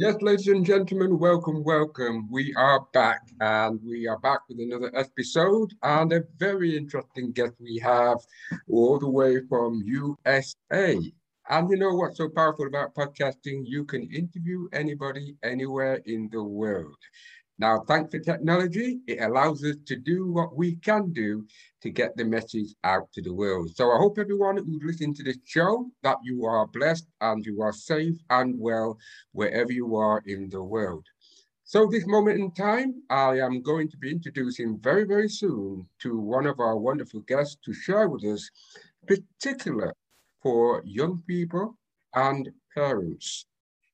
Yes, ladies and gentlemen, welcome, welcome. We are back and we are back with another episode and a very interesting guest we have all the way from USA. And you know what's so powerful about podcasting? You can interview anybody anywhere in the world. Now, thanks to technology, it allows us to do what we can do to get the message out to the world. So I hope everyone who's listening to this show that you are blessed and you are safe and well wherever you are in the world. So this moment in time, I am going to be introducing very, very soon to one of our wonderful guests to share with us, particular for young people and parents.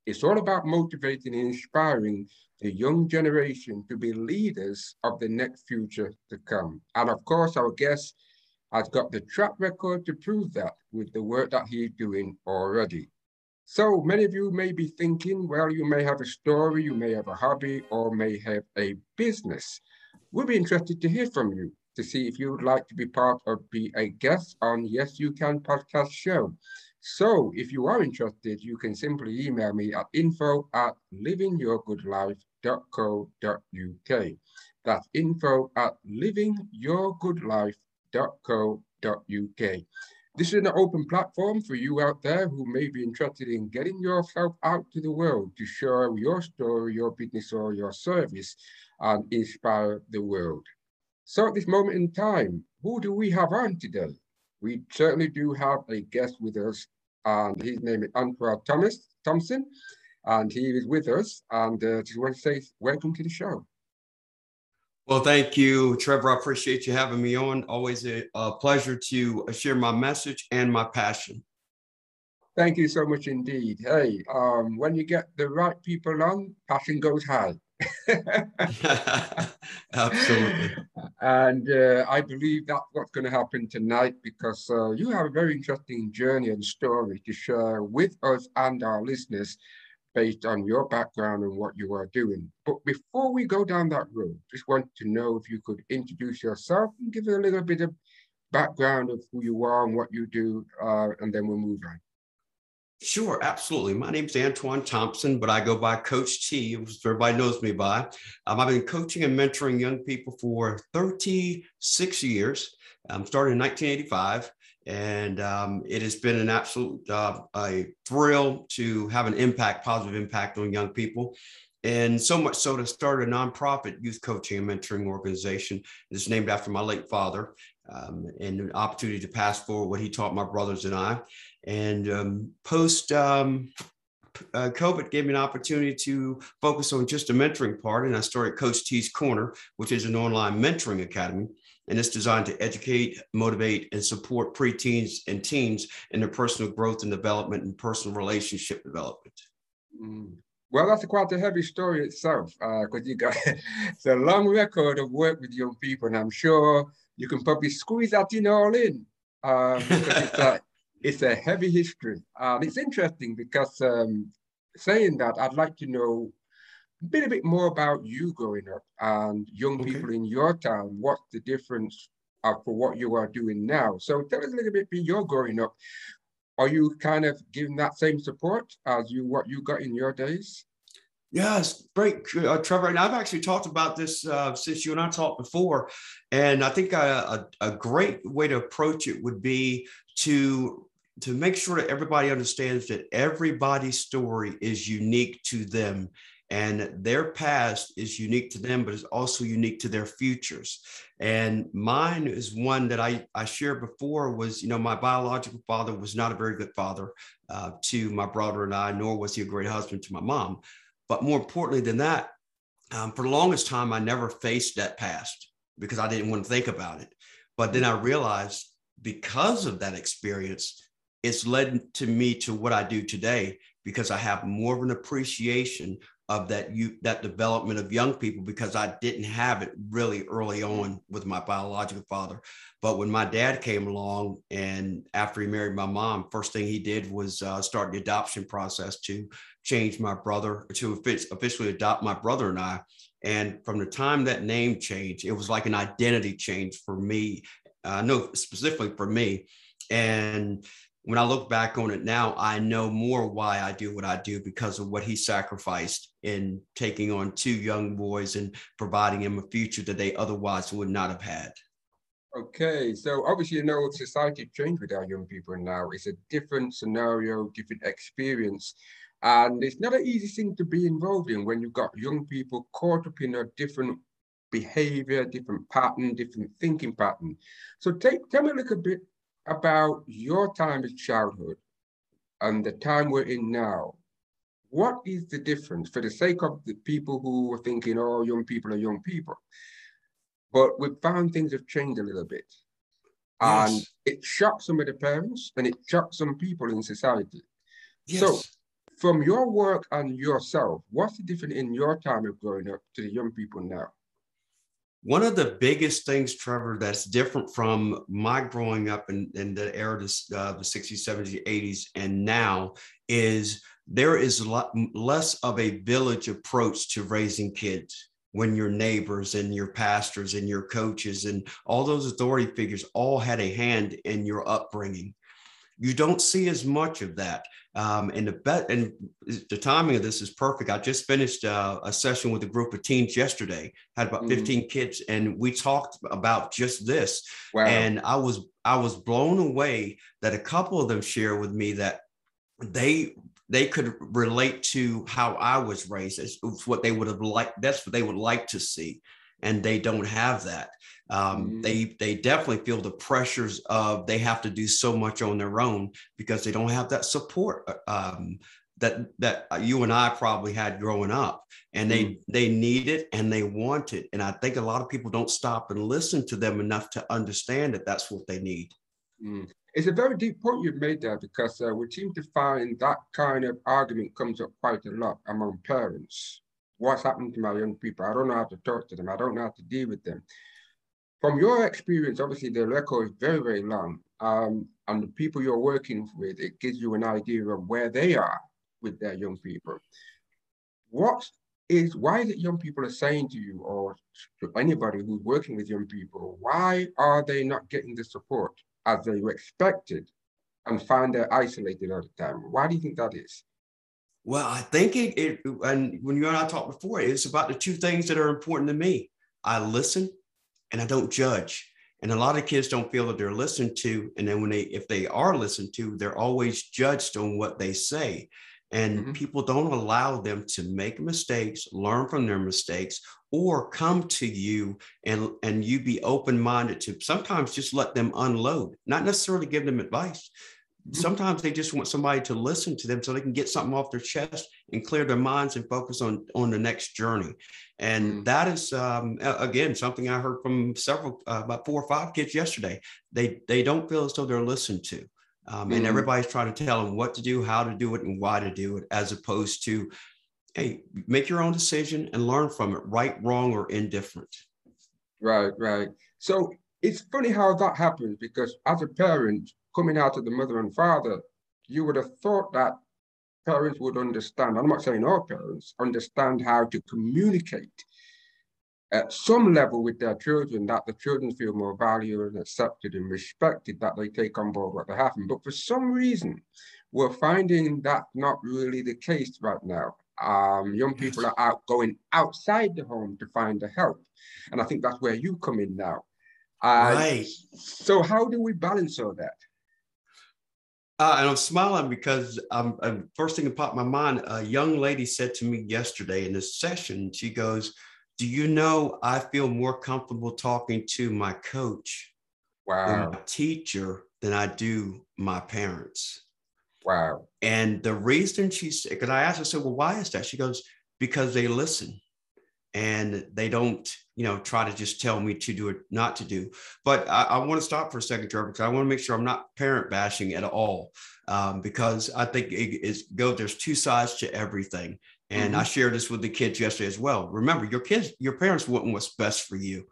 It's all about motivating and inspiring the young generation to be leaders of the next future to come. And of course, our guest has got the track record to prove that with the work that he's doing already. So many of you may be thinking, well, you may have a story, you may have a hobby, or may have a business. We'll be interested to hear from you to see if you would like to be part of be a guest on Yes You Can podcast show. So if you are interested, you can simply email me at info at livingyourgoodlife.co.uk. That's info at livingyourgoodlife.co.uk. This is an open platform for you out there who may be interested in getting yourself out to the world to share your story, your business, or your service and inspire the world. So at this moment in time, who do we have on today? We certainly do have a guest with us and his name is Antoine Thomas Thompson, and he is with us. And uh, just want to say welcome to the show. Well, thank you, Trevor. I appreciate you having me on. Always a, a pleasure to share my message and my passion. Thank you so much indeed. Hey, um, when you get the right people on, passion goes high. Absolutely. And uh, I believe that's what's going to happen tonight because uh, you have a very interesting journey and story to share with us and our listeners based on your background and what you are doing. But before we go down that road, just want to know if you could introduce yourself and give a little bit of background of who you are and what you do, uh, and then we'll move on. Sure, absolutely. My name's Antoine Thompson, but I go by Coach T, which everybody knows me by. Um, I've been coaching and mentoring young people for 36 years. Um, started in 1985, and um, it has been an absolute uh, a thrill to have an impact, positive impact on young people. And so much so to start a nonprofit youth coaching and mentoring organization. It's named after my late father um, and an opportunity to pass forward what he taught my brothers and I. And um, post um, uh, COVID gave me an opportunity to focus on just a mentoring part. And I started Coach T's Corner, which is an online mentoring academy. And it's designed to educate, motivate, and support preteens and teens in their personal growth and development and personal relationship development. Mm. Well, that's quite a heavy story itself, because uh, you got it's a long record of work with young people, and I'm sure you can probably squeeze that in all in. Um, it's, a, it's a heavy history. And it's interesting because um, saying that, I'd like to know a bit, a bit more about you growing up and young okay. people in your town. What's the difference uh, for what you are doing now? So tell us a little bit about your growing up. Are you kind of giving that same support as you what you got in your days? Yes, great, uh, Trevor. And I've actually talked about this uh, since you and I talked before. And I think a, a, a, great way to approach it would be to to make sure that everybody understands that everybody's story is unique to them and their past is unique to them but is also unique to their futures and mine is one that i i shared before was you know my biological father was not a very good father uh, to my brother and i nor was he a great husband to my mom but more importantly than that, um, for the longest time, I never faced that past because I didn't want to think about it. But then I realized because of that experience, it's led to me to what I do today because I have more of an appreciation of that you that development of young people because I didn't have it really early on with my biological father. But when my dad came along and after he married my mom, first thing he did was uh, start the adoption process to change my brother to officially adopt my brother and I. And from the time that name changed, it was like an identity change for me. Uh, know specifically for me. And when I look back on it now, I know more why I do what I do because of what he sacrificed in taking on two young boys and providing them a future that they otherwise would not have had. Okay, so obviously, you know, society changed with our young people now. It's a different scenario, different experience. And it's not an easy thing to be involved in when you've got young people caught up in a different behavior, different pattern, different thinking pattern. So take, tell me a little bit about your time as childhood and the time we're in now. What is the difference for the sake of the people who are thinking, oh, young people are young people? But we've found things have changed a little bit. Yes. And it shocked some of the parents and it shocked some people in society. Yes. So from your work and yourself, what's the difference in your time of growing up to the young people now? One of the biggest things, Trevor, that's different from my growing up in, in the era of the, uh, the 60s, 70s, 80s, and now is there is less of a village approach to raising kids when your neighbors and your pastors and your coaches and all those authority figures all had a hand in your upbringing. You don't see as much of that. Um, and the bet and the timing of this is perfect. I just finished uh, a session with a group of teens yesterday. Had about mm. 15 kids, and we talked about just this. Wow. And I was I was blown away that a couple of them share with me that they they could relate to how I was raised. It's what they would have liked. That's what they would like to see, and they don't have that. Um, mm-hmm. They they definitely feel the pressures of they have to do so much on their own because they don't have that support uh, um, that that you and I probably had growing up, and they mm-hmm. they need it and they want it. And I think a lot of people don't stop and listen to them enough to understand that that's what they need. Mm. It's a very deep point you've made there because uh, we seem to find that kind of argument comes up quite a lot among parents. What's happened to my young people? I don't know how to talk to them. I don't know how to deal with them. From your experience, obviously the record is very, very long. Um, and the people you're working with, it gives you an idea of where they are with their young people. What is, why is it young people are saying to you or to anybody who's working with young people, why are they not getting the support? as they were expected and find they're isolated all the time. Why do you think that is? Well, I think it, it, and when you and I talked before, it's about the two things that are important to me. I listen and I don't judge. And a lot of kids don't feel that they're listened to. And then when they, if they are listened to, they're always judged on what they say. And mm-hmm. people don't allow them to make mistakes, learn from their mistakes, or come to you and and you be open-minded to sometimes just let them unload not necessarily give them advice. Sometimes they just want somebody to listen to them so they can get something off their chest and clear their minds and focus on on the next journey and mm-hmm. that is um, again something i heard from several uh, about four or five kids yesterday they they don't feel as though they're listened to um, and mm-hmm. everybody's trying to tell them what to do how to do it and why to do it as opposed to hey, make your own decision and learn from it, right, wrong, or indifferent. Right, right. So it's funny how that happens because as a parent coming out of the mother and father, you would have thought that parents would understand. I'm not saying all parents understand how to communicate at some level with their children that the children feel more valued and accepted and respected that they take on board what they have. But for some reason, we're finding that not really the case right now. Um, young people are out going outside the home to find the help. And I think that's where you come in now. Uh, right. So how do we balance all that? Uh, and I'm smiling because um, first thing that popped my mind, a young lady said to me yesterday in this session, she goes, do you know I feel more comfortable talking to my coach wow. my teacher than I do my parents? Wow. And the reason she said, because I asked her, I said, well, why is that? She goes, because they listen and they don't, you know, try to just tell me to do it, not to do. But I, I want to stop for a second, Trevor, because I want to make sure I'm not parent bashing at all, um, because I think it is go. There's two sides to everything, and mm-hmm. I shared this with the kids yesterday as well. Remember, your kids, your parents want what's best for you,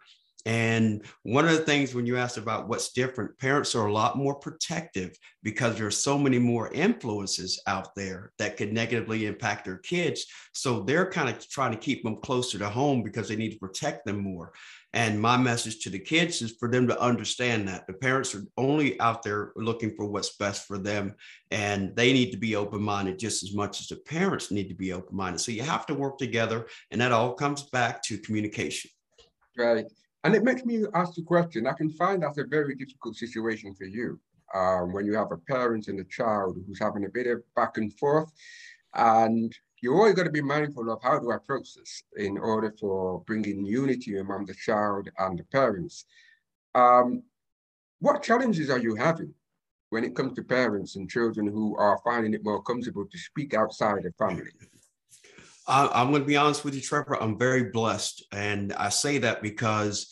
And one of the things when you asked about what's different, parents are a lot more protective because there are so many more influences out there that could negatively impact their kids. So they're kind of trying to keep them closer to home because they need to protect them more. And my message to the kids is for them to understand that the parents are only out there looking for what's best for them. And they need to be open minded just as much as the parents need to be open minded. So you have to work together. And that all comes back to communication. Right. And it makes me ask the question I can find that's a very difficult situation for you um, when you have a parent and a child who's having a bit of back and forth. And you always got to be mindful of how to approach this in order for bringing unity among the child and the parents. Um, what challenges are you having when it comes to parents and children who are finding it more comfortable to speak outside the family? I'm going to be honest with you, Trevor. I'm very blessed. And I say that because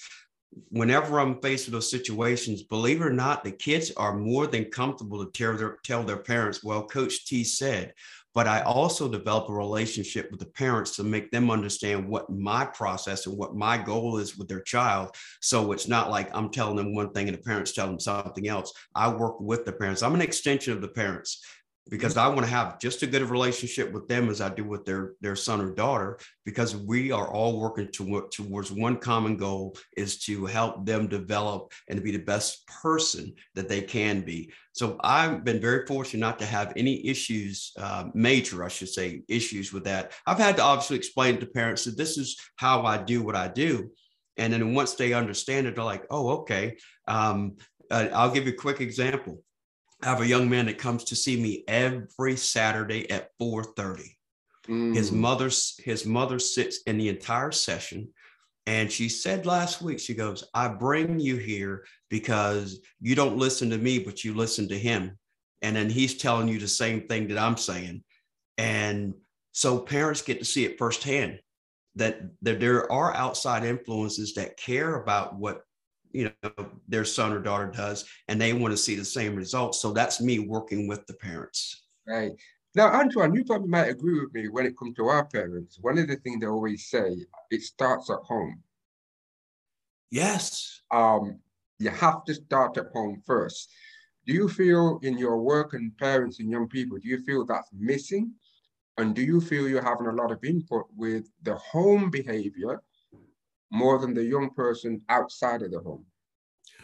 whenever I'm faced with those situations, believe it or not, the kids are more than comfortable to tell their, tell their parents, well, Coach T said, but I also develop a relationship with the parents to make them understand what my process and what my goal is with their child. So it's not like I'm telling them one thing and the parents tell them something else. I work with the parents. I'm an extension of the parents because I want to have just a good a relationship with them as I do with their their son or daughter because we are all working to, towards one common goal is to help them develop and to be the best person that they can be. So I've been very fortunate not to have any issues, uh, major, I should say, issues with that. I've had to obviously explain to parents that this is how I do what I do. And then once they understand it, they're like, oh, okay. Um, uh, I'll give you a quick example. I have a young man that comes to see me every Saturday at 4:30. Mm. His mother his mother sits in the entire session and she said last week she goes, "I bring you here because you don't listen to me but you listen to him." And then he's telling you the same thing that I'm saying. And so parents get to see it firsthand that, that there are outside influences that care about what you know their son or daughter does and they want to see the same results. So that's me working with the parents. Right. Now antoine you probably might agree with me when it comes to our parents. One of the things they always say it starts at home. Yes. Um you have to start at home first. Do you feel in your work and parents and young people do you feel that's missing? And do you feel you're having a lot of input with the home behavior more than the young person outside of the home.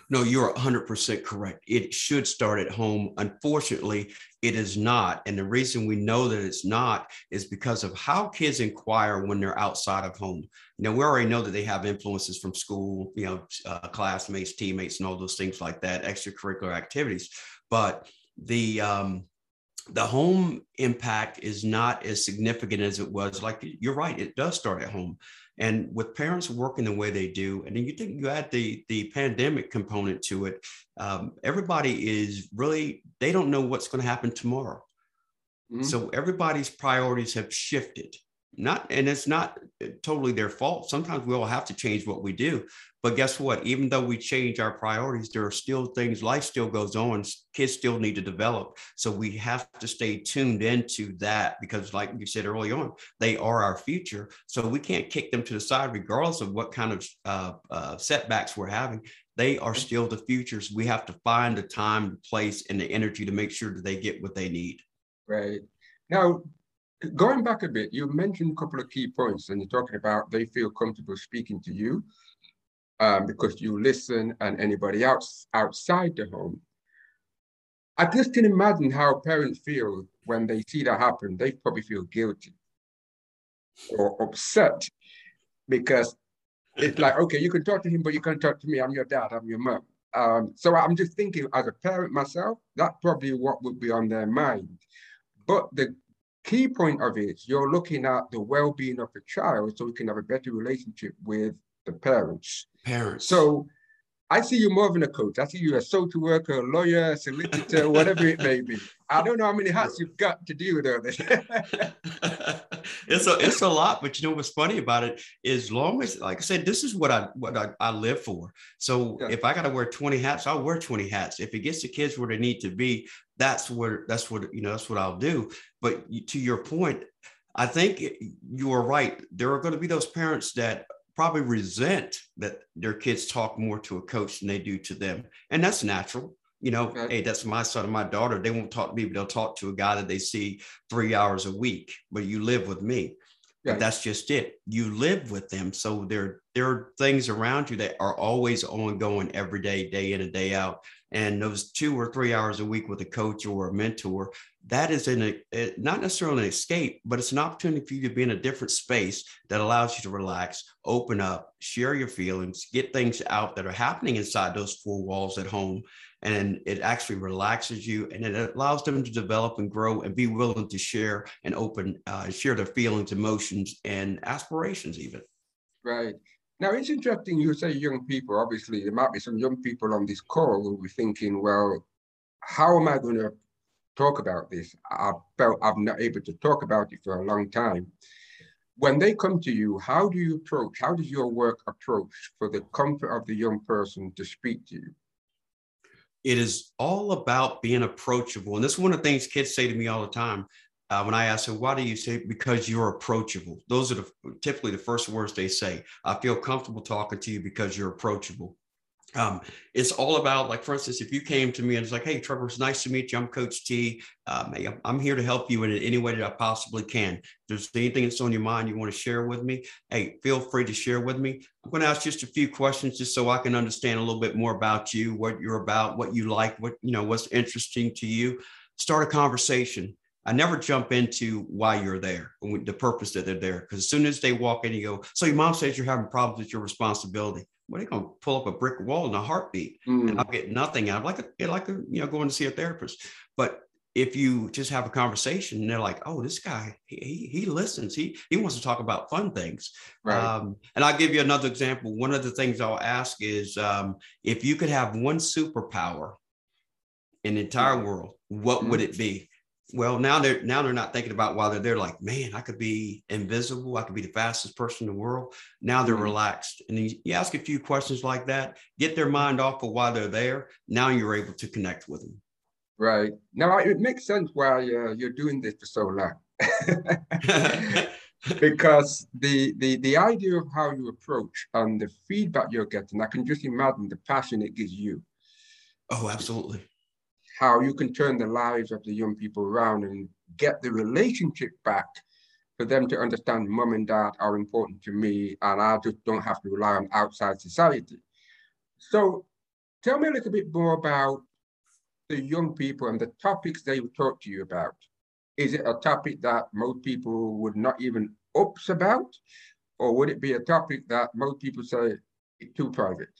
No, you're 100% correct. It should start at home. Unfortunately, it is not. And the reason we know that it's not is because of how kids inquire when they're outside of home. Now, we already know that they have influences from school, you know, uh, classmates, teammates, and all those things like that, extracurricular activities. But the, um, the home impact is not as significant as it was. Like you're right, it does start at home. And with parents working the way they do, and then you think you add the the pandemic component to it, um, everybody is really they don't know what's going to happen tomorrow. Mm-hmm. So everybody's priorities have shifted. Not and it's not totally their fault. Sometimes we all have to change what we do, but guess what? Even though we change our priorities, there are still things, life still goes on. Kids still need to develop. So we have to stay tuned into that because, like you said early on, they are our future. So we can't kick them to the side, regardless of what kind of uh, uh, setbacks we're having. They are still the futures. We have to find the time, the place, and the energy to make sure that they get what they need. Right. Now, going back a bit, you mentioned a couple of key points, and you're talking about they feel comfortable speaking to you um, because you listen and anybody else outside the home. I just can imagine how parents feel when they see that happen. They probably feel guilty or upset because it's like, okay, you can talk to him, but you can't talk to me. I'm your dad, I'm your mom. Um, so I'm just thinking as a parent myself, that's probably what would be on their mind. But the key point of it, you're looking at the well-being of the child so we can have a better relationship with the parents. Parents. So I see you more than a coach. I see you a social worker, a lawyer, a solicitor, whatever it may be. I don't know how many hats you've got to deal with all this. it's a it's a lot, but you know what's funny about it is long as like I said, this is what I what I, I live for. So yeah. if I gotta wear 20 hats, I'll wear 20 hats. If it gets the kids where they need to be, that's where that's what you know, that's what I'll do. But to your point, I think you are right. There are going to be those parents that probably resent that their kids talk more to a coach than they do to them. And that's natural. You know, okay. hey, that's my son and my daughter. They won't talk to me, but they'll talk to a guy that they see three hours a week, but you live with me. Right. But that's just it. You live with them. So there, there are things around you that are always ongoing every day, day in and day out. And those two or three hours a week with a coach or a mentor, that is in a, not necessarily an escape, but it's an opportunity for you to be in a different space that allows you to relax, open up, share your feelings, get things out that are happening inside those four walls at home. And it actually relaxes you and it allows them to develop and grow and be willing to share and open uh, share their feelings emotions and aspirations even. Right. Now it's interesting you say young people. Obviously there might be some young people on this call who will be thinking well how am i going to talk about this i felt i'm not able to talk about it for a long time when they come to you how do you approach how does your work approach for the comfort of the young person to speak to you it is all about being approachable. And this is one of the things kids say to me all the time. Uh, when I ask them, why do you say, because you're approachable? Those are the, typically the first words they say. I feel comfortable talking to you because you're approachable. Um, it's all about, like, for instance, if you came to me and it's like, hey, Trevor, it's nice to meet you. I'm Coach T. Um, I'm here to help you in any way that I possibly can. If there's anything that's on your mind you want to share with me, hey, feel free to share with me. I'm going to ask just a few questions just so I can understand a little bit more about you, what you're about, what you like, what, you know, what's interesting to you. Start a conversation. I never jump into why you're there, the purpose that they're there. Because as soon as they walk in, you go, so your mom says you're having problems with your responsibility what are you going to pull up a brick wall in a heartbeat mm. and I'll get nothing out of like a, like a, you know, going to see a therapist. But if you just have a conversation and they're like, oh, this guy, he, he listens. He, he wants to talk about fun things. Right. Um, and I'll give you another example. One of the things I'll ask is um, if you could have one superpower in the entire mm-hmm. world, what mm. would it be? Well now they're now they're not thinking about why they're there like man i could be invisible. I could be the fastest person in the world. Now they're mm-hmm. relaxed. And you, you ask a few questions like that get their mind off of why they're there. Now you're able to connect with them. Right. Now it makes sense why uh, you're doing this for so long. Because the, the the idea of how you approach and the feedback you're getting i can just imagine the passion it gives you. Oh absolutely how you can turn the lives of the young people around and get the relationship back for them to understand mom and dad are important to me and I just don't have to rely on outside society. So tell me a little bit more about the young people and the topics they talk to you about. Is it a topic that most people would not even ups about? Or would it be a topic that most people say it's too private?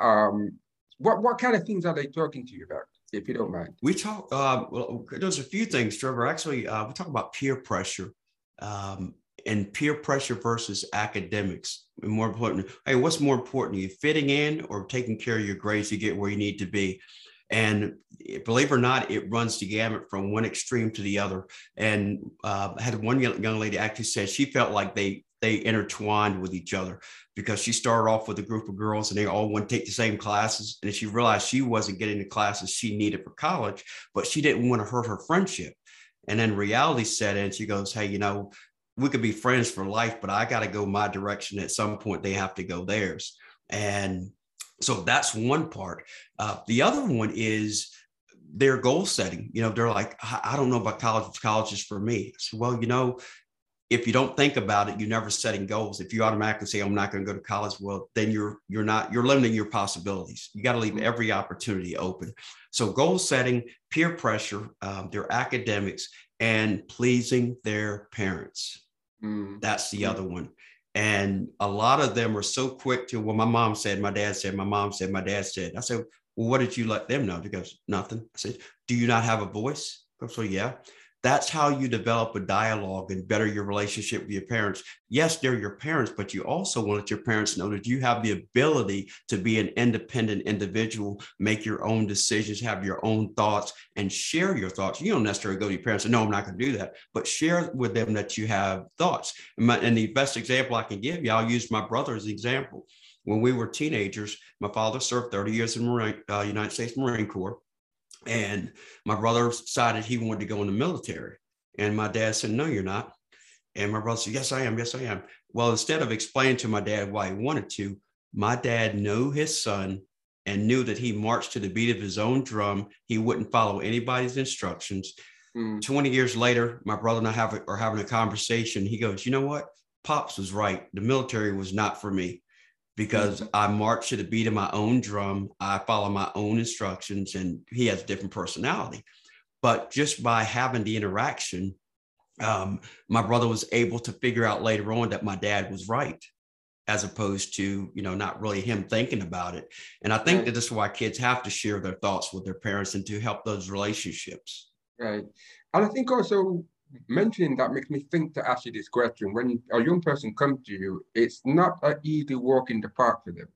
Um, what, what kind of things are they talking to you about? If you don't mind. We talk, uh, well, there's a few things, Trevor. Actually, uh, we talk about peer pressure um, and peer pressure versus academics. And more important, hey, what's more important, you fitting in or taking care of your grades to get where you need to be? And believe it or not, it runs the gamut from one extreme to the other. And uh, I had one young lady actually said she felt like they they intertwined with each other because she started off with a group of girls and they all want to take the same classes. And she realized she wasn't getting the classes she needed for college, but she didn't want to hurt her friendship. And then reality set in. She goes, Hey, you know, we could be friends for life, but I got to go my direction. At some point, they have to go theirs. And so that's one part. Uh, the other one is their goal setting. You know, they're like, I don't know about college. College is for me. So, well, you know, if you don't think about it, you're never setting goals. If you automatically say, I'm not going to go to college, well, then you're you're not you're limiting your possibilities. You got to leave mm-hmm. every opportunity open. So goal setting, peer pressure, um, their academics, and pleasing their parents. Mm. That's the mm. other one. And a lot of them are so quick to, well, my mom said, my dad said, my mom said, my dad said. I said, well, what did you let them know? He goes, nothing. I said, do you not have a voice? So yeah. That's how you develop a dialogue and better your relationship with your parents. Yes, they're your parents, but you also want let your parents know that you have the ability to be an independent individual, make your own decisions, have your own thoughts, and share your thoughts. You don't necessarily go to your parents and no, I'm not going to do that, but share with them that you have thoughts. And, my, and the best example I can give you, I'll use my brother as an example. When we were teenagers, my father served 30 years in the uh, United States Marine Corps. And my brother decided he wanted to go in the military. And my dad said, No, you're not. And my brother said, Yes, I am. Yes, I am. Well, instead of explaining to my dad why he wanted to, my dad knew his son and knew that he marched to the beat of his own drum. He wouldn't follow anybody's instructions. Mm. 20 years later, my brother and I have, are having a conversation. He goes, You know what? Pops was right. The military was not for me because mm-hmm. I march to the beat of my own drum. I follow my own instructions, and he has a different personality. But just by having the interaction, um, my brother was able to figure out later on that my dad was right as opposed to you know not really him thinking about it and i think right. that this is why kids have to share their thoughts with their parents and to help those relationships right and i think also mentioning that makes me think to ask you this question when a young person comes to you it's not an easy walk in the park for them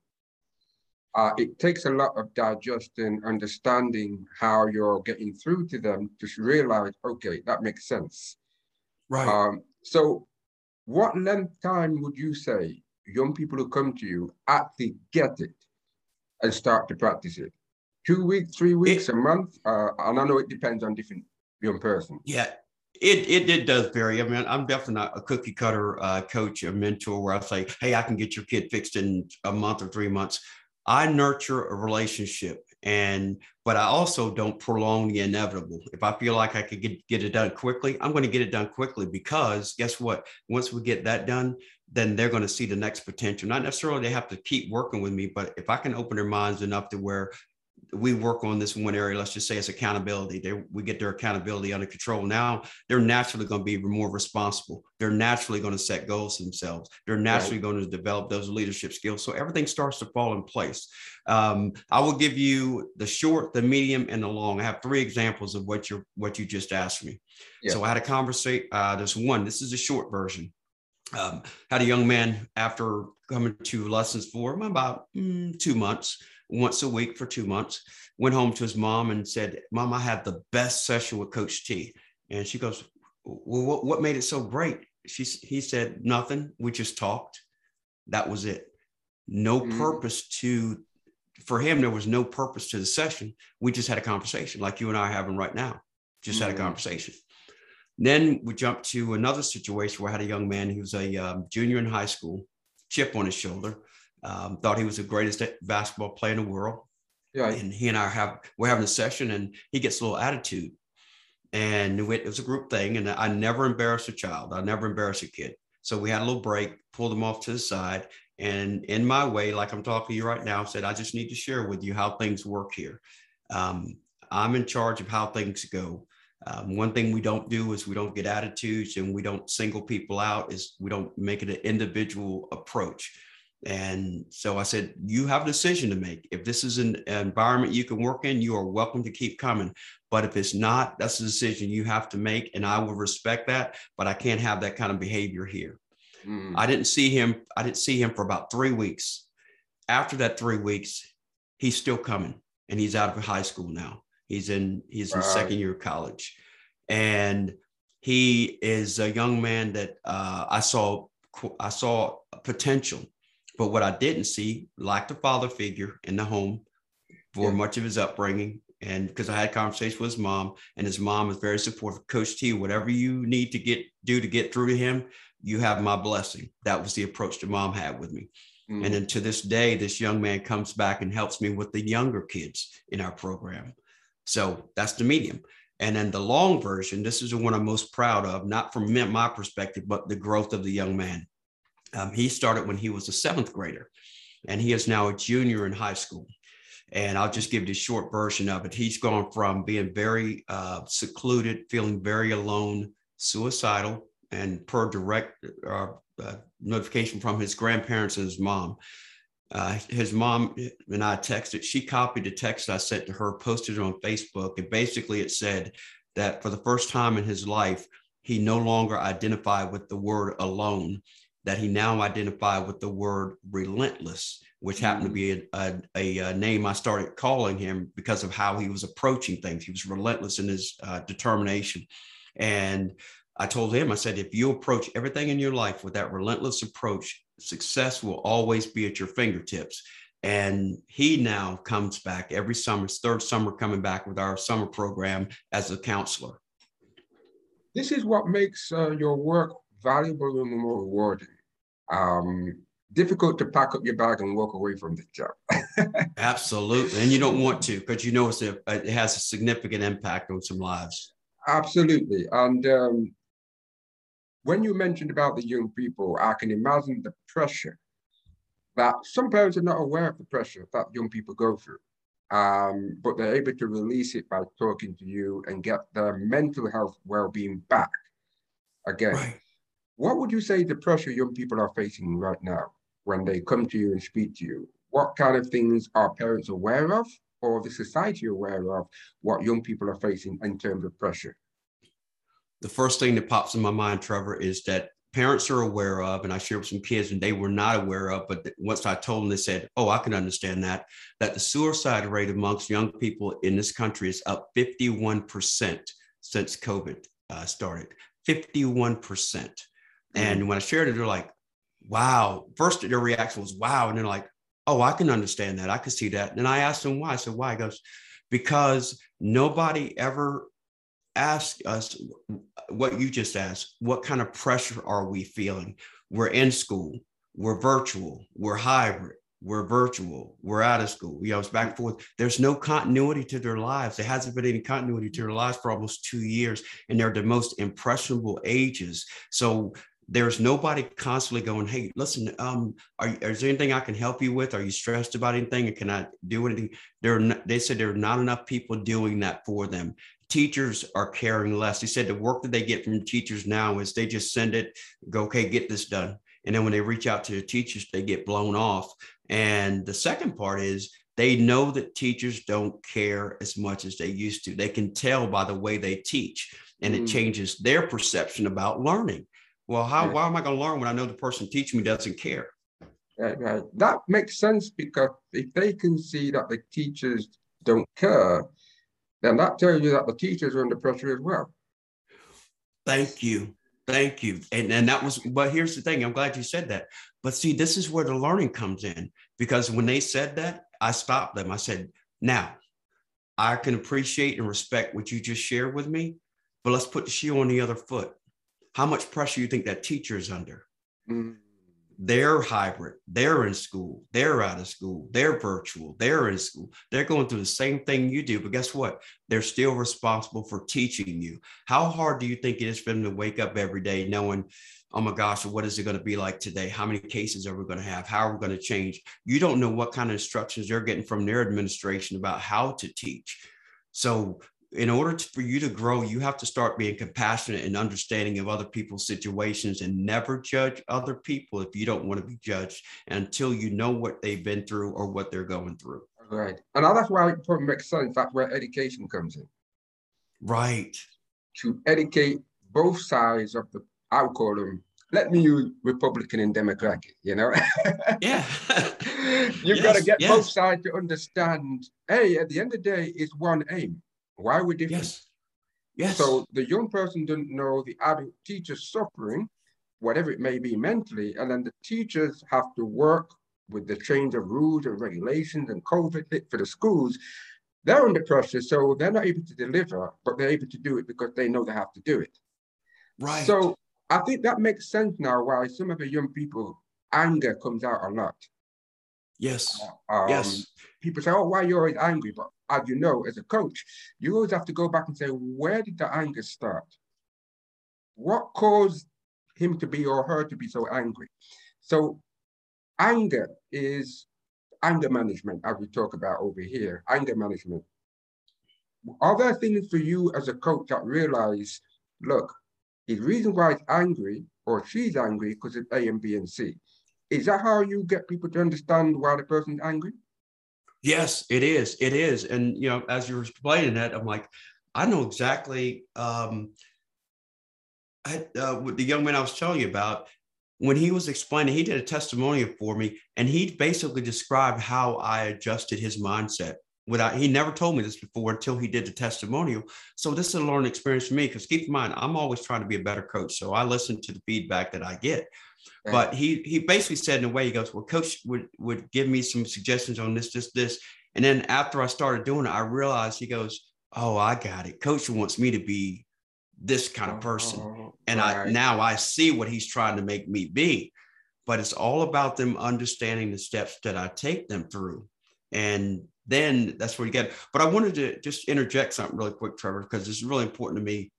uh, it takes a lot of digesting understanding how you're getting through to them to realize okay that makes sense Right. Um, so, what length time would you say young people who come to you actually get it and start to practice it? Two weeks, three weeks, it, a month? Uh, and I know it depends on different young person. Yeah, it, it, it does vary. I mean, I'm definitely not a cookie cutter uh, coach or mentor where I say, hey, I can get your kid fixed in a month or three months. I nurture a relationship and but I also don't prolong the inevitable. If I feel like I could get, get it done quickly, I'm going to get it done quickly because guess what? Once we get that done, then they're going to see the next potential. Not necessarily they have to keep working with me, but if I can open their minds enough to where we work on this one area, let's just say it's accountability. They, we get their accountability under control. Now they're naturally going to be more responsible. They're naturally going to set goals themselves. They're naturally right. going to develop those leadership skills. So everything starts to fall in place. Um, I will give you the short, the medium, and the long. I have three examples of what you what you just asked me. Yeah. So I had a conversation. Uh, there's one. This is a short version. Um, had a young man after coming to lessons for about mm, two months once a week for two months. Went home to his mom and said, Mom, I had the best session with Coach T. And she goes, Well, what, what made it so great? She, he said, Nothing. We just talked. That was it. No mm-hmm. purpose to, for him, there was no purpose to the session. We just had a conversation like you and I are having right now. Just mm-hmm. had a mm-hmm. conversation. Then we jumped to another situation where I had a young man who was a um, junior in high school, chip on his shoulder, um, thought he was the greatest basketball player in the world. Yeah. And he and I have we're having a session, and he gets a little attitude. And it was a group thing, and I never embarrass a child. I never embarrass a kid. So we had a little break, pulled him off to the side, and in my way, like I'm talking to you right now, said I just need to share with you how things work here. Um, I'm in charge of how things go. Um, one thing we don't do is we don't get attitudes and we don't single people out. Is we don't make it an individual approach. And so I said, You have a decision to make. If this is an environment you can work in, you are welcome to keep coming. But if it's not, that's a decision you have to make. And I will respect that. But I can't have that kind of behavior here. Mm. I didn't see him. I didn't see him for about three weeks. After that three weeks, he's still coming and he's out of high school now. He's in he's in second year of college. And he is a young man that uh, I saw I saw potential but what I didn't see, lacked a father figure in the home for yeah. much of his upbringing. And because I had conversations with his mom, and his mom is very supportive. Coach T, whatever you need to get do to get through to him, you have my blessing. That was the approach that mom had with me. Mm. And then to this day, this young man comes back and helps me with the younger kids in our program. So that's the medium. And then the long version, this is the one I'm most proud of, not from my perspective, but the growth of the young man. Um, he started when he was a seventh grader, and he is now a junior in high school. And I'll just give you a short version of it. He's gone from being very uh, secluded, feeling very alone, suicidal, and per direct uh, uh, notification from his grandparents and his mom. Uh, his mom and I texted. She copied the text I sent to her, posted it on Facebook, and basically it said that for the first time in his life, he no longer identified with the word alone that he now identified with the word relentless, which happened to be a, a, a, name I started calling him because of how he was approaching things. He was relentless in his uh, determination. And I told him, I said, if you approach everything in your life with that relentless approach, success will always be at your fingertips. And he now comes back every summer, third summer coming back with our summer program as a counselor. This is what makes uh, your work valuable and more rewarding. Um, difficult to pack up your bag and walk away from the job. Absolutely, and you don't want to because you know it's a, it has a significant impact on some lives. Absolutely, and um, when you mentioned about the young people, I can imagine the pressure that some parents are not aware of the pressure that young people go through. Um, but they're able to release it by talking to you and get their mental health well-being back again. Right. What would you say the pressure young people are facing right now when they come to you and speak to you? What kind of things are parents aware of or the society aware of what young people are facing in terms of pressure? The first thing that pops in my mind, Trevor, is that parents are aware of, and I shared with some kids and they were not aware of, but once I told them, they said, Oh, I can understand that, that the suicide rate amongst young people in this country is up 51% since COVID uh, started. 51%. Mm-hmm. And when I shared it, they're like, wow. First, their reaction was, wow. And they're like, oh, I can understand that. I can see that. And I asked them why. I said, why? He goes, because nobody ever asked us what you just asked what kind of pressure are we feeling? We're in school, we're virtual, we're hybrid, we're virtual, we're out of school. You know, it's back and forth. There's no continuity to their lives. There hasn't been any continuity to their lives for almost two years, and they're the most impressionable ages. So there's nobody constantly going, "Hey, listen, um, are, is there anything I can help you with? Are you stressed about anything? Can I do anything?" There, they said there are not enough people doing that for them teachers are caring less. He said the work that they get from teachers now is they just send it, go, okay, get this done. And then when they reach out to the teachers, they get blown off. And the second part is they know that teachers don't care as much as they used to. They can tell by the way they teach, and mm. it changes their perception about learning. Well, how why am I going to learn when I know the person teaching me doesn't care? right. That makes sense because if they can see that the teachers don't care, then that tells you that the teachers are under pressure as well. Thank you. Thank you. And, and that was, but here's the thing I'm glad you said that. But see, this is where the learning comes in because when they said that, I stopped them. I said, now I can appreciate and respect what you just shared with me, but let's put the shoe on the other foot. How much pressure you think that teacher is under? Mm they're hybrid, they're in school, they're out of school, they're virtual, they're in school, they're going through the same thing you do. But guess what? They're still responsible for teaching you. How hard do you think it is for them to wake up every day knowing, oh my gosh, what is it going to be like today? How many cases are we going to have? How are we going to change? You don't know what kind of instructions they're getting from their administration about how to teach. So in order to, for you to grow, you have to start being compassionate and understanding of other people's situations and never judge other people if you don't want to be judged until you know what they've been through or what they're going through. Right. And that's why it probably makes sense. That's where education comes in. Right. To educate both sides of the, I would call them, let me use Republican and Democratic, you know? yeah. You've yes, got to get yes. both sides to understand, hey, at the end of the day, it's one aim why we different? Yes. Yes. So the young person didn't know the adult teacher suffering, whatever it may be mentally, and then the teachers have to work with the change of rules and regulations and COVID for the schools. They're under pressure, so they're not able to deliver, but they're able to do it because they know they have to do it. Right. So I think that makes sense now why some of the young people anger comes out a lot. Yes. Um, yes. People say, "Oh, why you're always angry?" But as you know, as a coach, you always have to go back and say, where did the anger start? What caused him to be or her to be so angry? So anger is anger management, as we talk about over here, anger management. Are there things for you as a coach that realize, look, the reason why it's angry or she's angry because it's A and B and C. Is that how you get people to understand why the person's angry? Yes, it is. It is. And you know, as you were explaining that, I'm like, I know exactly um I, uh, with the young man I was telling you about, when he was explaining, he did a testimonial for me, and he basically described how I adjusted his mindset. Without he never told me this before until he did the testimonial. So this is a learning experience for me. Because keep in mind, I'm always trying to be a better coach. So I listen to the feedback that I get. But he he basically said in a way, he goes, Well, coach would would give me some suggestions on this, this, this. And then after I started doing it, I realized he goes, Oh, I got it. Coach wants me to be this kind of person. Oh, and right. I now I see what he's trying to make me be. But it's all about them understanding the steps that I take them through. And then that's where you get. But I wanted to just interject something really quick, Trevor, because it's really important to me.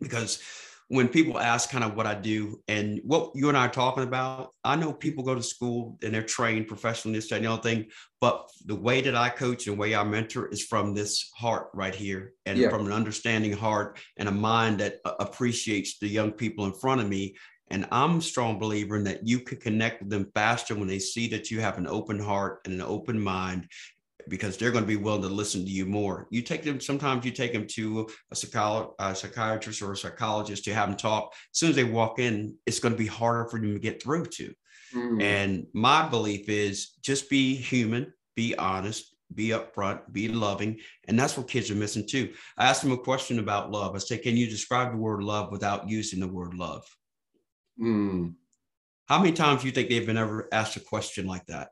Because when people ask kind of what I do and what you and I are talking about, I know people go to school and they're trained professionally, this, that, and the other thing. But the way that I coach and the way I mentor is from this heart right here and yeah. from an understanding heart and a mind that appreciates the young people in front of me. And I'm a strong believer in that you can connect with them faster when they see that you have an open heart and an open mind because they're going to be willing to listen to you more. You take them, sometimes you take them to a, psycholo- a psychiatrist or a psychologist to have them talk. As soon as they walk in, it's going to be harder for them to get through to. Mm. And my belief is just be human, be honest, be upfront, be loving. And that's what kids are missing too. I asked them a question about love. I said, Can you describe the word love without using the word love? Mm. How many times do you think they've been ever asked a question like that?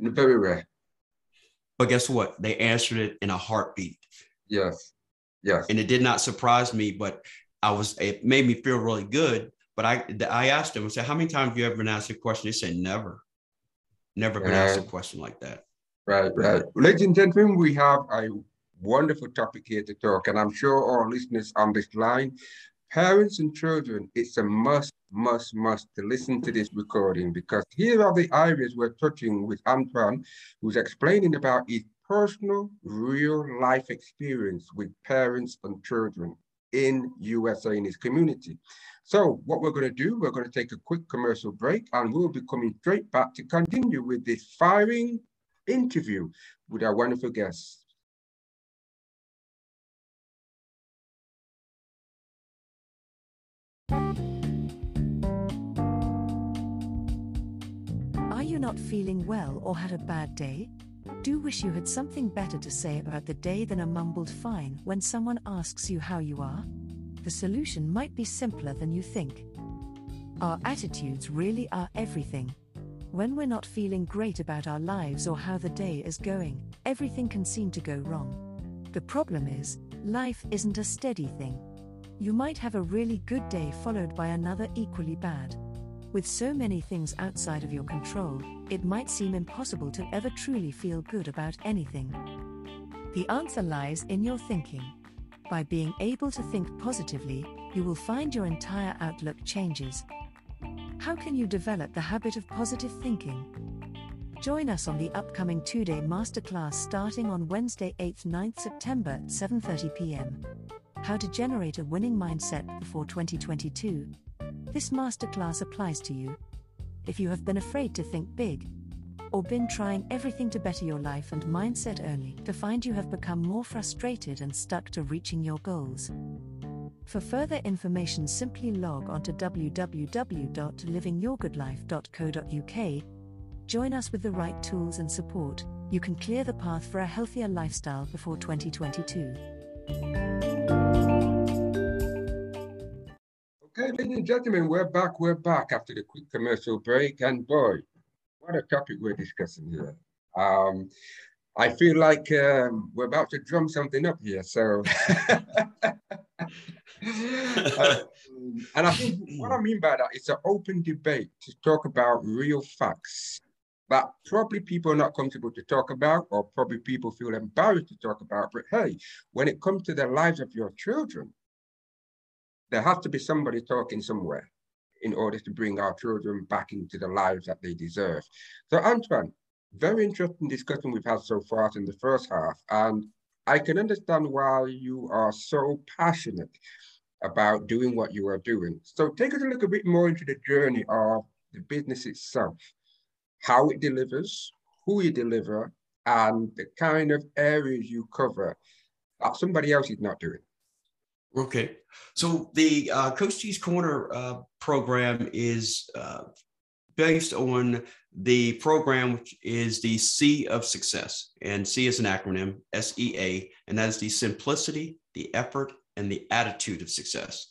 Very rare. But guess what? They answered it in a heartbeat. Yes. Yes. And it did not surprise me, but I was, it made me feel really good. But I, I asked them, I said, how many times have you ever been asked a question? They said, never, never been asked a question like that. Right, right. Ladies and gentlemen, we have a wonderful topic here to talk, and I'm sure our listeners on this line, parents and children, it's a must, must, must listen to this recording because here are the areas we're touching with Antoine, who's explaining about his personal, real life experience with parents and children in USA in his community. So what we're going to do, we're going to take a quick commercial break and we'll be coming straight back to continue with this firing interview with our wonderful guests. Not feeling well or had a bad day? Do wish you had something better to say about the day than a mumbled fine when someone asks you how you are? The solution might be simpler than you think. Our attitudes really are everything. When we're not feeling great about our lives or how the day is going, everything can seem to go wrong. The problem is, life isn't a steady thing. You might have a really good day followed by another equally bad. With so many things outside of your control, it might seem impossible to ever truly feel good about anything. The answer lies in your thinking. By being able to think positively, you will find your entire outlook changes. How can you develop the habit of positive thinking? Join us on the upcoming two-day masterclass starting on Wednesday, 8th 9th September at 7:30 p.m. How to generate a winning mindset before 2022. This masterclass applies to you. If you have been afraid to think big, or been trying everything to better your life and mindset only to find you have become more frustrated and stuck to reaching your goals. For further information, simply log on to www.livingyourgoodlife.co.uk. Join us with the right tools and support. You can clear the path for a healthier lifestyle before 2022. Okay, ladies and gentlemen, we're back. We're back after the quick commercial break. And boy, what a topic we're discussing here. Um, I feel like um, we're about to drum something up here. So, uh, and I think what I mean by that, it's an open debate to talk about real facts that probably people are not comfortable to talk about, or probably people feel embarrassed to talk about. But hey, when it comes to the lives of your children, there has to be somebody talking somewhere in order to bring our children back into the lives that they deserve. So Antoine, very interesting discussion we've had so far in the first half. And I can understand why you are so passionate about doing what you are doing. So take us a little bit more into the journey of the business itself, how it delivers, who you deliver, and the kind of areas you cover that somebody else is not doing. Okay. So the uh, Coach Corner uh, program is uh, based on the program, which is the Sea of success. And Sea is an acronym, S E A, and that is the simplicity, the effort, and the attitude of success.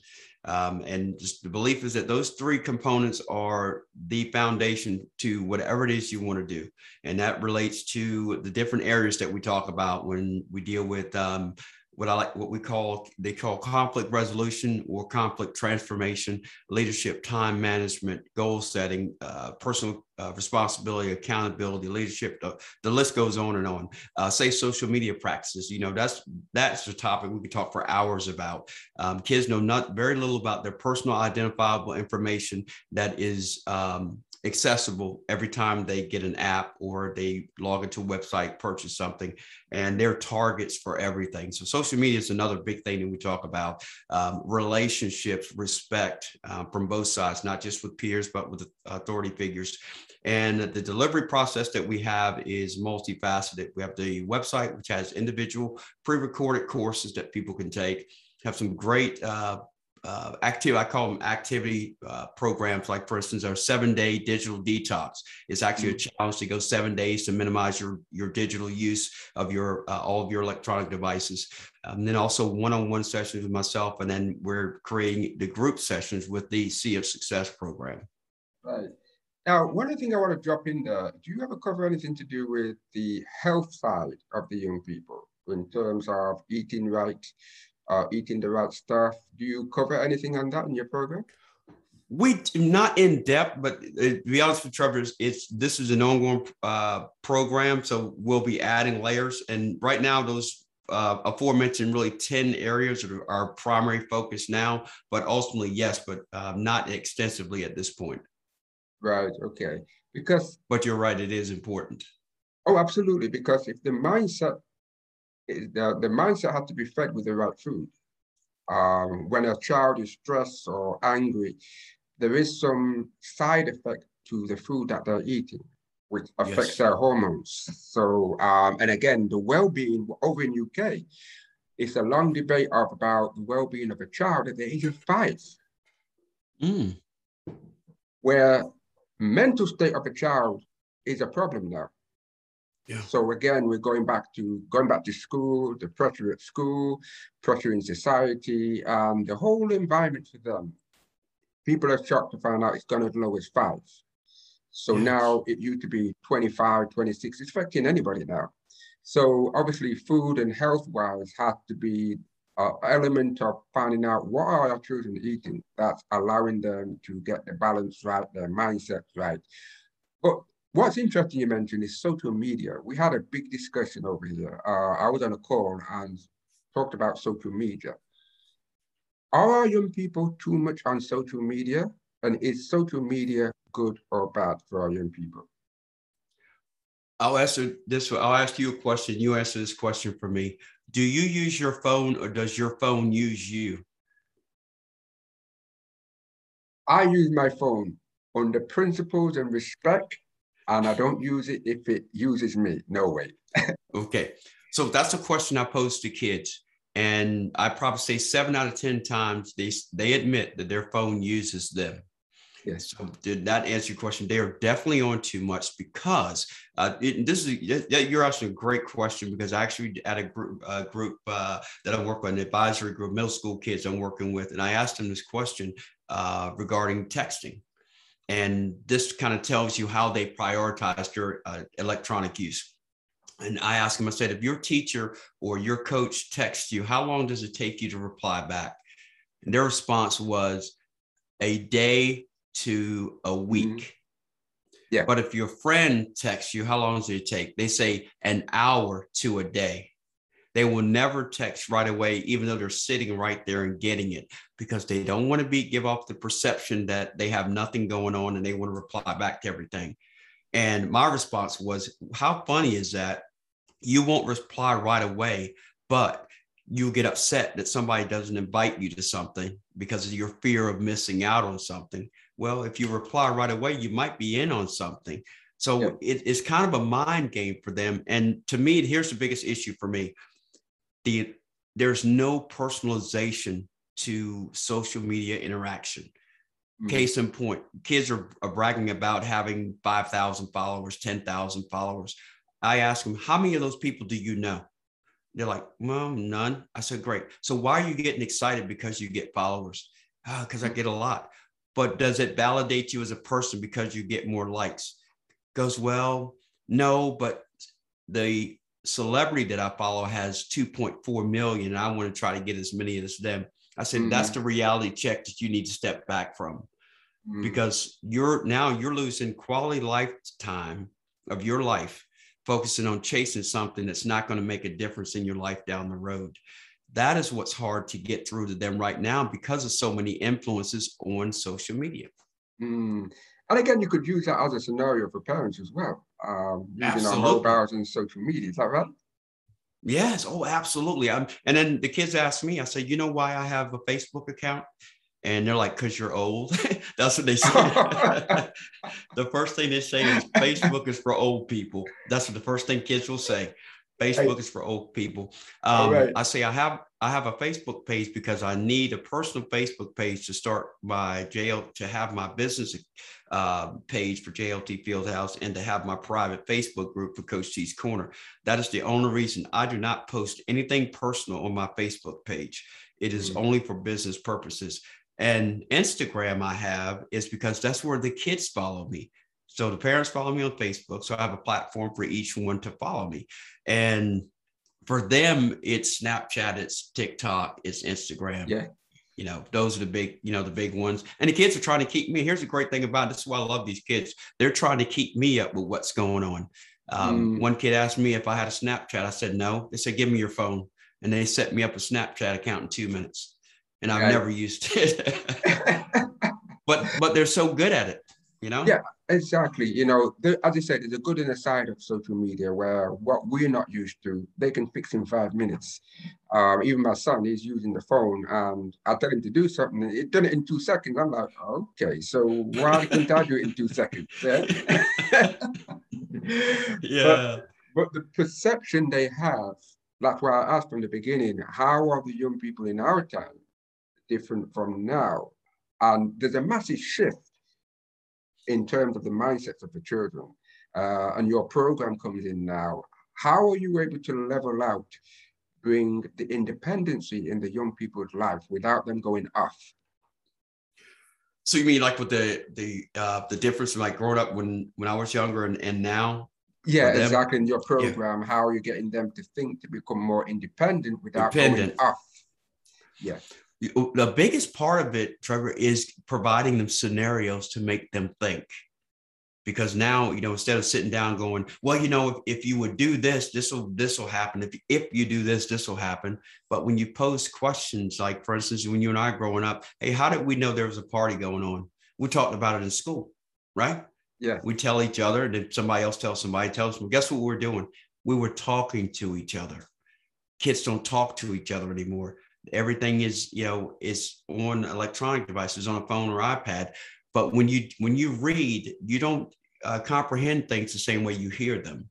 Um, and just the belief is that those three components are the foundation to whatever it is you want to do. And that relates to the different areas that we talk about when we deal with um, what I like, what we call, they call conflict resolution or conflict transformation, leadership, time management, goal setting, uh, personal uh, responsibility, accountability, leadership. The, the, list goes on and on. Uh, say social media practices. You know, that's that's the topic we could talk for hours about. Um, kids know not very little about their personal identifiable information that is um, accessible every time they get an app or they log into a website, purchase something, and they're targets for everything. So social media is another big thing that we talk about. Um, relationships, respect um, from both sides, not just with peers, but with authority figures. And the delivery process that we have is multifaceted. We have the website, which has individual pre-recorded courses that people can take have some great uh, uh, active, I call them activity uh, programs. Like for instance, our seven day digital detox is actually a mm-hmm. challenge to go seven days to minimize your, your digital use of your, uh, all of your electronic devices. And um, then also one-on-one sessions with myself. And then we're creating the group sessions with the Sea of Success program. Right. Now, one thing I want to drop in there, do you ever cover anything to do with the health side of the young people in terms of eating right, uh, eating the right stuff. Do you cover anything on that in your program? We not in depth, but uh, to be honest with Trevor, it's this is an ongoing uh, program, so we'll be adding layers. And right now, those uh, aforementioned really 10 areas are our primary focus now, but ultimately, yes, but uh, not extensively at this point. Right. Okay. Because. But you're right. It is important. Oh, absolutely. Because if the mindset the, the mindset has to be fed with the right food. Um, when a child is stressed or angry, there is some side effect to the food that they're eating, which affects yes. their hormones. So, um, and again, the well-being over in UK, it's a long debate of about the well-being of a child at the age of five, mm. where mental state of a child is a problem now. Yeah. So again, we're going back to going back to school, the pressure at school, pressure in society, and the whole environment for them. People are shocked to find out it's gone as low as five. So yes. now it used to be 25, 26. It's affecting anybody now. So obviously, food and health wise have to be an element of finding out what are our children eating that's allowing them to get the balance right, their mindset right. But What's interesting you mentioned is social media. We had a big discussion over here. Uh, I was on a call and talked about social media. Are our young people too much on social media? And is social media good or bad for our young people? I'll answer this. I'll ask you a question. You answer this question for me. Do you use your phone or does your phone use you? I use my phone on the principles and respect and I don't use it if it uses me. No way. okay. So that's a question I pose to kids. And I probably say seven out of 10 times they, they admit that their phone uses them. Yes. So did that answer your question? They are definitely on too much because uh, it, this is you're asking a great question because I actually at a group uh, group uh, that I work with, an advisory group, middle school kids I'm working with, and I asked them this question uh, regarding texting. And this kind of tells you how they prioritized your uh, electronic use. And I asked him, I said, if your teacher or your coach texts you, how long does it take you to reply back? And their response was a day to a week. Mm-hmm. Yeah. But if your friend texts you, how long does it take? They say an hour to a day. They will never text right away, even though they're sitting right there and getting it, because they don't want to be give off the perception that they have nothing going on and they want to reply back to everything. And my response was, How funny is that? You won't reply right away, but you'll get upset that somebody doesn't invite you to something because of your fear of missing out on something. Well, if you reply right away, you might be in on something. So yeah. it, it's kind of a mind game for them. And to me, here's the biggest issue for me the there's no personalization to social media interaction. Mm-hmm. Case in point, kids are, are bragging about having 5,000 followers, 10,000 followers. I ask them, how many of those people do you know? They're like, well, none. I said, great. So why are you getting excited because you get followers? Because ah, I get a lot. But does it validate you as a person because you get more likes? Goes, well, no, but the celebrity that I follow has 2.4 million, and I want to try to get as many as them. I said, mm-hmm. that's the reality check that you need to step back from mm-hmm. because you're now you're losing quality lifetime of your life focusing on chasing something that's not going to make a difference in your life down the road. That is what's hard to get through to them right now because of so many influences on social media. Mm. And again, you could use that as a scenario for parents as well, um, using our mobiles and social media. Is that right? Yes. Oh, absolutely. I'm, and then the kids ask me, I say, you know why I have a Facebook account? And they're like, because you're old. That's what they say. the first thing they say is Facebook is for old people. That's what the first thing kids will say. Facebook is for old people. Um, right. I say I have I have a Facebook page because I need a personal Facebook page to start my JL to have my business uh, page for JLT Fieldhouse and to have my private Facebook group for Coach T's Corner. That is the only reason I do not post anything personal on my Facebook page. It is mm-hmm. only for business purposes. And Instagram I have is because that's where the kids follow me. So the parents follow me on Facebook. So I have a platform for each one to follow me. And for them, it's Snapchat, it's TikTok, it's Instagram. Yeah. You know, those are the big, you know, the big ones. And the kids are trying to keep me. Here's the great thing about it. This is why I love these kids. They're trying to keep me up with what's going on. Um, mm. One kid asked me if I had a Snapchat. I said no. They said, give me your phone. And they set me up a Snapchat account in two minutes. And I've right. never used it. but but they're so good at it, you know? Yeah. Exactly. You know, the, as I said, there's a good and a side of social media where what we're not used to, they can fix in five minutes. Um, even my son is using the phone and I tell him to do something. It done it in two seconds. I'm like, okay, so why can't I do it in two seconds? Yeah. yeah. But, but the perception they have, that's why I asked from the beginning, how are the young people in our time different from now? And there's a massive shift in terms of the mindsets of the children. Uh, and your program comes in now. How are you able to level out, bring the independency in the young people's life without them going off? So you mean like with the the uh, the difference from like growing up when when I was younger and, and now? Yeah, exactly. In your program, yeah. how are you getting them to think to become more independent without going off? Yeah Oh, the biggest part of it, Trevor, is providing them scenarios to make them think. Because now, you know, instead of sitting down going, well, you know, if, if you would do this, this will this will happen. If if you do this, this will happen. But when you pose questions, like for instance, when you and I growing up, hey, how did we know there was a party going on? We talked about it in school, right? Yeah. We tell each other, and then somebody else tells somebody, tells them, guess what we're doing? We were talking to each other. Kids don't talk to each other anymore everything is you know is on electronic devices on a phone or ipad. But when you when you read you don't uh, comprehend things the same way you hear them.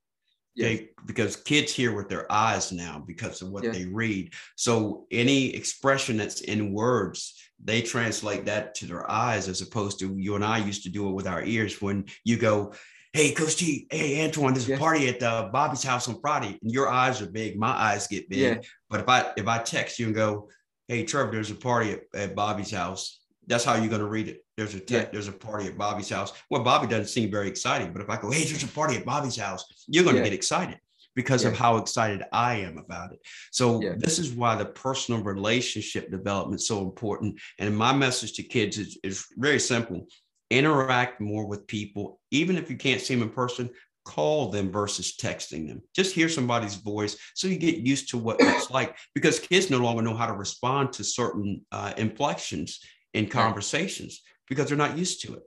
Okay because kids hear with their eyes now because of what they read. So any expression that's in words they translate that to their eyes as opposed to you and i used to do it with our ears when you go hey coach t hey antoine there's a party at uh, bobby's house on friday and your eyes are big my eyes get big yeah. but if i if i text you and go hey trevor there's a party at, at bobby's house that's how you're going to read it there's a te- yeah. there's a party at bobby's house well bobby doesn't seem very exciting but if i go hey there's a party at bobby's house you're going to yeah. get excited because yeah. of how excited I am about it. So yeah. this is why the personal relationship development is so important. And my message to kids is, is very simple interact more with people, even if you can't see them in person, call them versus texting them. Just hear somebody's voice so you get used to what it's like because kids no longer know how to respond to certain uh, inflections in conversations because they're not used to it.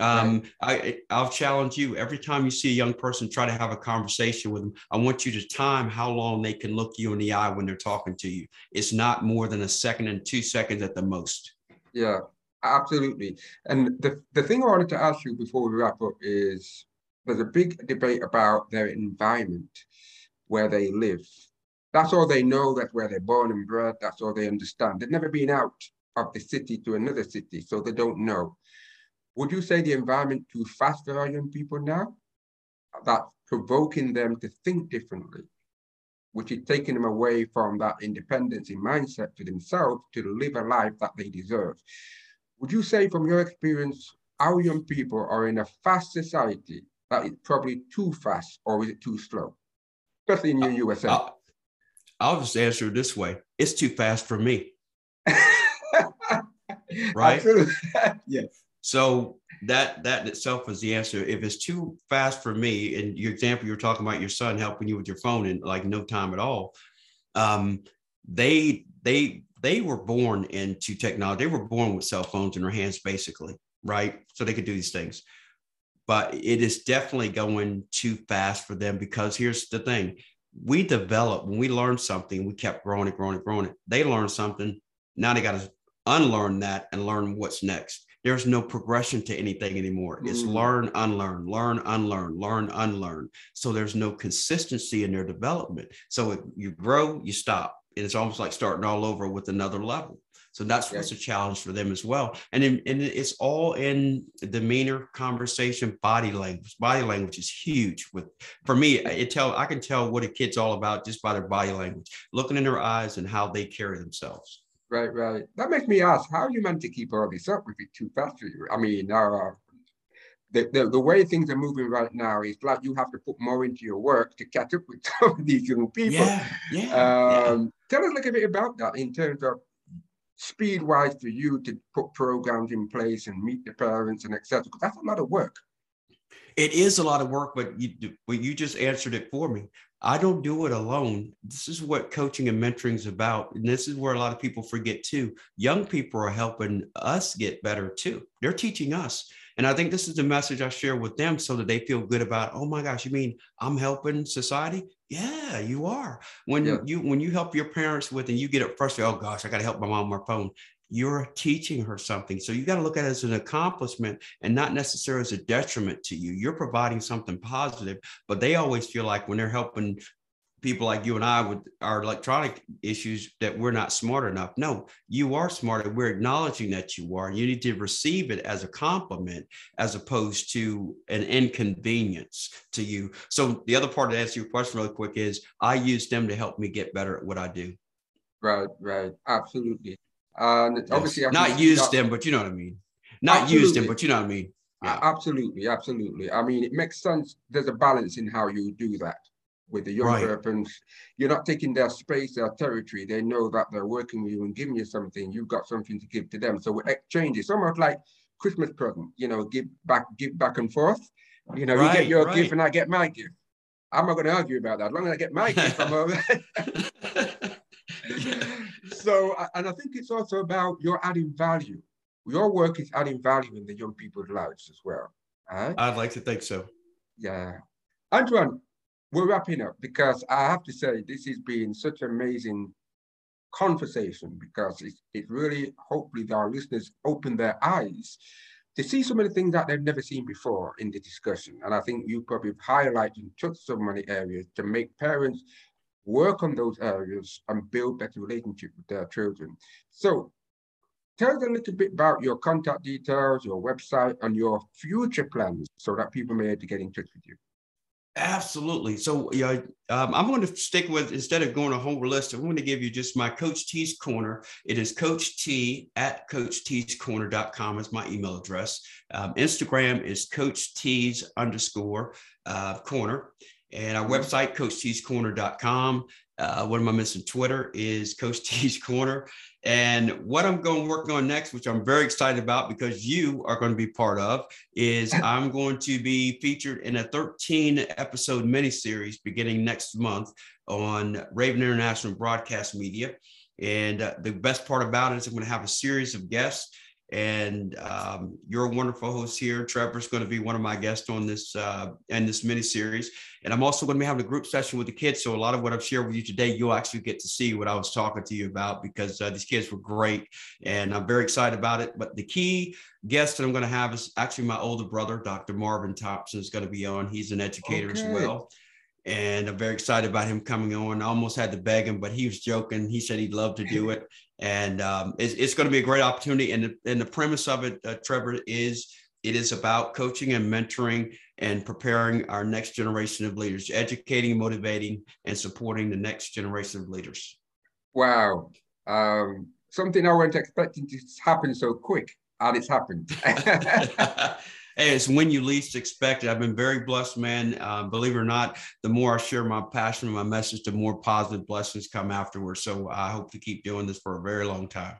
Um, I, I'll challenge you every time you see a young person try to have a conversation with them. I want you to time how long they can look you in the eye when they're talking to you. It's not more than a second and two seconds at the most. Yeah, Absolutely. And the, the thing I wanted to ask you before we wrap up is there's a big debate about their environment, where they live. That's all they know, that's where they're born and bred, that's all they understand. They've never been out of the city to another city, so they don't know. Would you say the environment too fast for our young people now? That's provoking them to think differently, which is taking them away from that independence in mindset to themselves to live a life that they deserve. Would you say from your experience, our young people are in a fast society that is probably too fast or is it too slow? especially in your USA? I'll, I'll just answer it this way: it's too fast for me. right? yes. So that that itself is the answer. If it's too fast for me, and your example you're talking about your son helping you with your phone in like no time at all, um, they they they were born into technology. They were born with cell phones in their hands, basically, right? So they could do these things. But it is definitely going too fast for them because here's the thing: we develop when we learn something, we kept growing it, growing it, growing it. They learn something. Now they got to unlearn that and learn what's next. There's no progression to anything anymore. It's mm. learn, unlearn, learn, unlearn, learn, unlearn. So there's no consistency in their development. So if you grow, you stop. And it's almost like starting all over with another level. So that's what's a challenge for them as well. And, in, and it's all in demeanor, conversation, body language. Body language is huge. With for me, it tell I can tell what a kid's all about just by their body language, looking in their eyes and how they carry themselves. Right, right. That makes me ask, how are you meant to keep all this up if it's too fast for you? I mean, uh, the, the, the way things are moving right now is like you have to put more into your work to catch up with some of these young people. Yeah, yeah, um, yeah. Tell us a little bit about that in terms of speed wise for you to put programs in place and meet the parents and etc. Because that's a lot of work. It is a lot of work, but you, but you just answered it for me. I don't do it alone. This is what coaching and mentoring is about. And this is where a lot of people forget too. Young people are helping us get better too. They're teaching us. And I think this is the message I share with them so that they feel good about, oh my gosh, you mean I'm helping society? Yeah, you are. When yeah. you when you help your parents with and you get it frustrated, oh gosh, I got to help my mom on my phone you're teaching her something. So you got to look at it as an accomplishment and not necessarily as a detriment to you. You're providing something positive, but they always feel like when they're helping people like you and I with our electronic issues that we're not smart enough. No, you are smarter. We're acknowledging that you are. You need to receive it as a compliment as opposed to an inconvenience to you. So the other part to answer your question really quick is I use them to help me get better at what I do. Right, right. Absolutely. Uh, and yes. obviously, not use them, but you know what I mean. Not absolutely. use them, but you know what I mean. Yeah. Absolutely, absolutely. I mean, it makes sense. There's a balance in how you do that with the young right. persons. You're not taking their space, their territory. They know that they're working with you and giving you something. You've got something to give to them. So we exchange. It's almost like Christmas present. You know, give back, give back and forth. You know, right, you get your right. gift and I get my gift. I'm not going to argue about that. As long as I get my gift, I'm over. so, and I think it's also about your adding value. Your work is adding value in the young people's lives as well. Right? I'd like to think so. Yeah. Antoine, we're wrapping up because I have to say this has been such an amazing conversation because it, it really, hopefully, our listeners open their eyes to see some of the things that they've never seen before in the discussion. And I think you probably highlighted and touched so many areas to make parents work on those areas and build better relationship with their children. So tell us a little bit about your contact details, your website, and your future plans so that people may to get in touch with you. Absolutely. So yeah, um, I'm going to stick with instead of going a whole list, I'm going to give you just my Coach T's Corner. It is Coach T at CoachT'sCorner.com is my email address. Um, Instagram is Coach T's underscore uh, corner. And our website, CoachT'sCorner.com. Uh, what am I missing? Twitter is Coach T's Corner. And what I'm going to work on next, which I'm very excited about because you are going to be part of, is I'm going to be featured in a 13 episode miniseries beginning next month on Raven International Broadcast Media. And uh, the best part about it is I'm going to have a series of guests and um, you're a wonderful host here. Trevor's going to be one of my guests on this uh, and this mini series, and I'm also going to be having a group session with the kids. So a lot of what I've shared with you today, you'll actually get to see what I was talking to you about because uh, these kids were great, and I'm very excited about it. But the key guest that I'm going to have is actually my older brother, Dr. Marvin Thompson, is going to be on. He's an educator okay. as well and I'm very excited about him coming on. I almost had to beg him, but he was joking. He said he'd love to do it, and um, it's, it's, going to be a great opportunity. And the, and the premise of it, uh, Trevor, is it is about coaching and mentoring and preparing our next generation of leaders, educating, motivating, and supporting the next generation of leaders. Wow, um, something I wasn't expecting to happen so quick, and it's happened. it's when you least expect it. I've been very blessed, man. Um, believe it or not, the more I share my passion and my message, the more positive blessings come afterwards. So I hope to keep doing this for a very long time.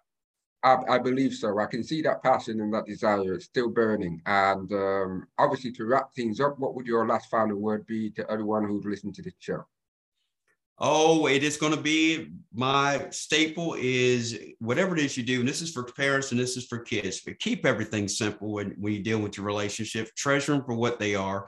I, I, believe so. I can see that passion and that desire. It's still burning. And um, obviously, to wrap things up, what would your last final word be to everyone who's listened to this show? Oh, it is going to be my staple is whatever it is you do. And this is for parents and this is for kids. But keep everything simple when, when you deal with your relationship. Treasure them for what they are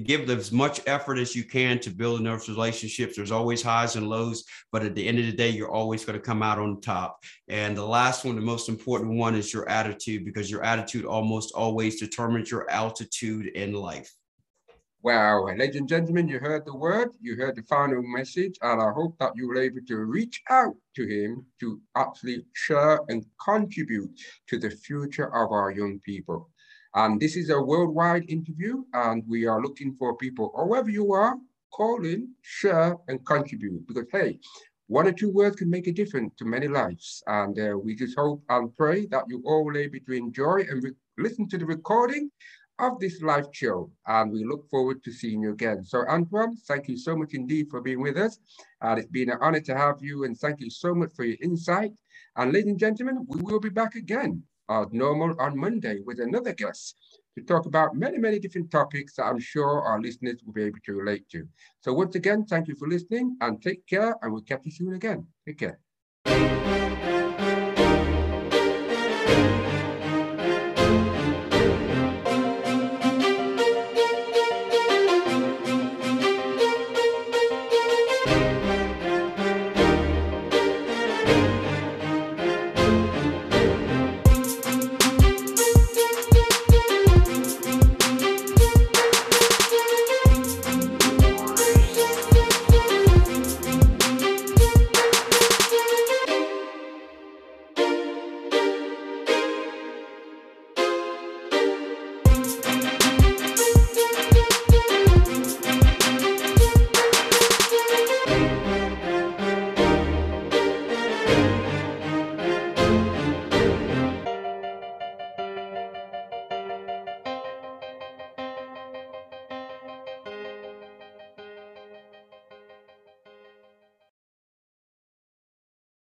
give them as much effort as you can to build those relationships. There's always highs and lows, but at the end of the day, you're always going to come out on top. And the last one, the most important one, is your attitude, because your attitude almost always determines your altitude in life. Wow, ladies and gentlemen, you heard the word, you heard the final message, and I hope that you were able to reach out to him to actually share and contribute to the future of our young people. And this is a worldwide interview, and we are looking for people, however you are, call in, share, and contribute. Because, hey, one or two words can make a difference to many lives. And uh, we just hope and pray that you all will able to enjoy and listen to the recording of this live show. And we look forward to seeing you again. So, Antoine, thank you so much indeed for being with us. And it's been an honor to have you. And thank you so much for your insight. And ladies and gentlemen, we will be back again as normal on Monday with another guest to talk about many, many different topics that I'm sure our listeners will be able to relate to. So once again, thank you for listening and take care and we'll catch you soon again. Take care.